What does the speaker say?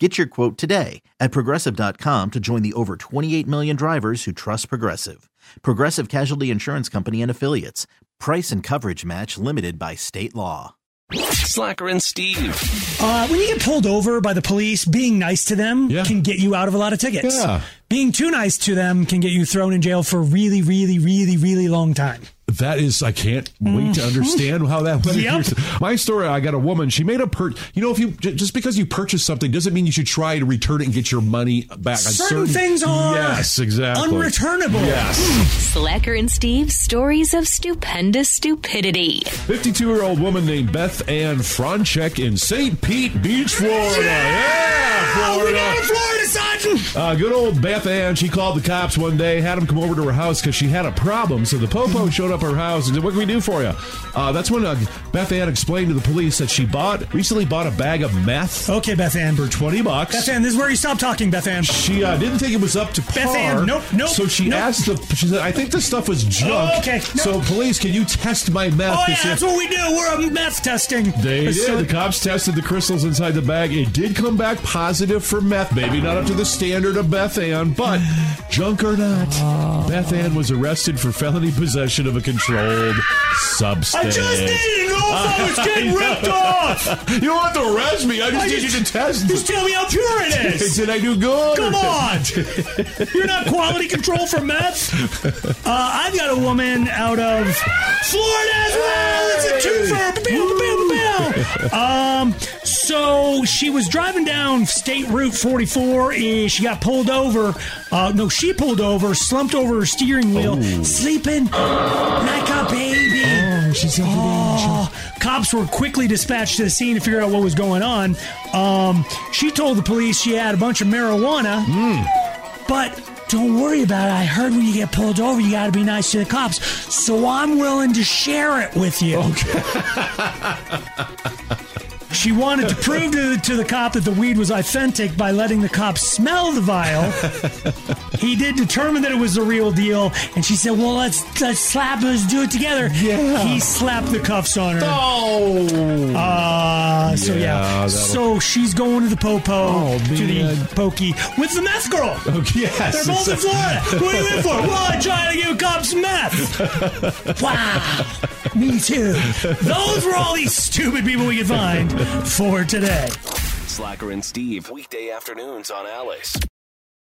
Get your quote today at progressive.com to join the over 28 million drivers who trust Progressive. Progressive Casualty Insurance Company and Affiliates. Price and coverage match limited by state law. Slacker and Steve. Uh, when you get pulled over by the police, being nice to them Yeah. can get you out of a lot of tickets. Yeah. Being too nice to them can get you thrown in jail for a really, really, really, really long time. That is, I can't wait to understand how that went. Yep. My story, I got a woman. She made a per. You know, if you just because you purchase something doesn't mean you should try to return it and get your money back. on Certain things are yes, exactly unreturnable. Yes. Slacker and Steve, stories of stupendous stupidity. 52 year old woman named Beth Ann Franchek in St. Pete Beach, Florida. Yeah, Oh, we Florida. got Florida, son! Uh, good old Beth Ann. She called the cops one day, had them come over to her house because she had a problem. So the popo showed up at her house and said, "What can we do for you?" Uh, that's when uh, Beth Ann explained to the police that she bought recently bought a bag of meth Okay, Beth Ann. for twenty bucks. Beth Ann, this is where you stop talking, Beth Ann. She uh, didn't think it was up to par. Beth Ann, nope, nope, So she nope. asked the. She said, "I think this stuff was junk." Oh, okay, So police, can you test my meth? Oh, yeah, that's what we do. We're a meth testing. They did. The cops tested the crystals inside the bag. It did come back positive for meth, Maybe Not up to the standard of Beth Ann, but junk or not, Beth Ann was arrested for felony possession of a controlled substance. I just didn't know if I was getting ripped off. You don't have to arrest me. I just I need you to test. Just tell me how pure it is. Did I do good? Come on! You're not quality control for meth? Uh, I've got a woman out of Florida as well. It's a twofer. Um, so she was driving down State Route 44. and She got pulled over. Uh, no, she pulled over, slumped over her steering wheel, sleeping like. Oh, she's oh, Cops were quickly dispatched to the scene to figure out what was going on. Um, she told the police she had a bunch of marijuana. But don't worry about it. I heard when you get pulled over, you got to be nice to the cops. So I'm willing to share it with you. She wanted to prove to, to the cop that the weed was authentic by letting the cop smell the vial. he did determine that it was the real deal, and she said, "Well, let's let's slap let's do it together." Yeah. He slapped the cuffs on her. Oh. Uh, so Yeah, yeah, so she's going to the popo Oh, to the man. pokey with the meth girl. Okay, yes. They're both in Florida. What are you in for? Well, I'm trying to give cops meth. Wow. Me too. Those were all these stupid people we could find for today. Slacker and Steve. Weekday afternoons on Alice.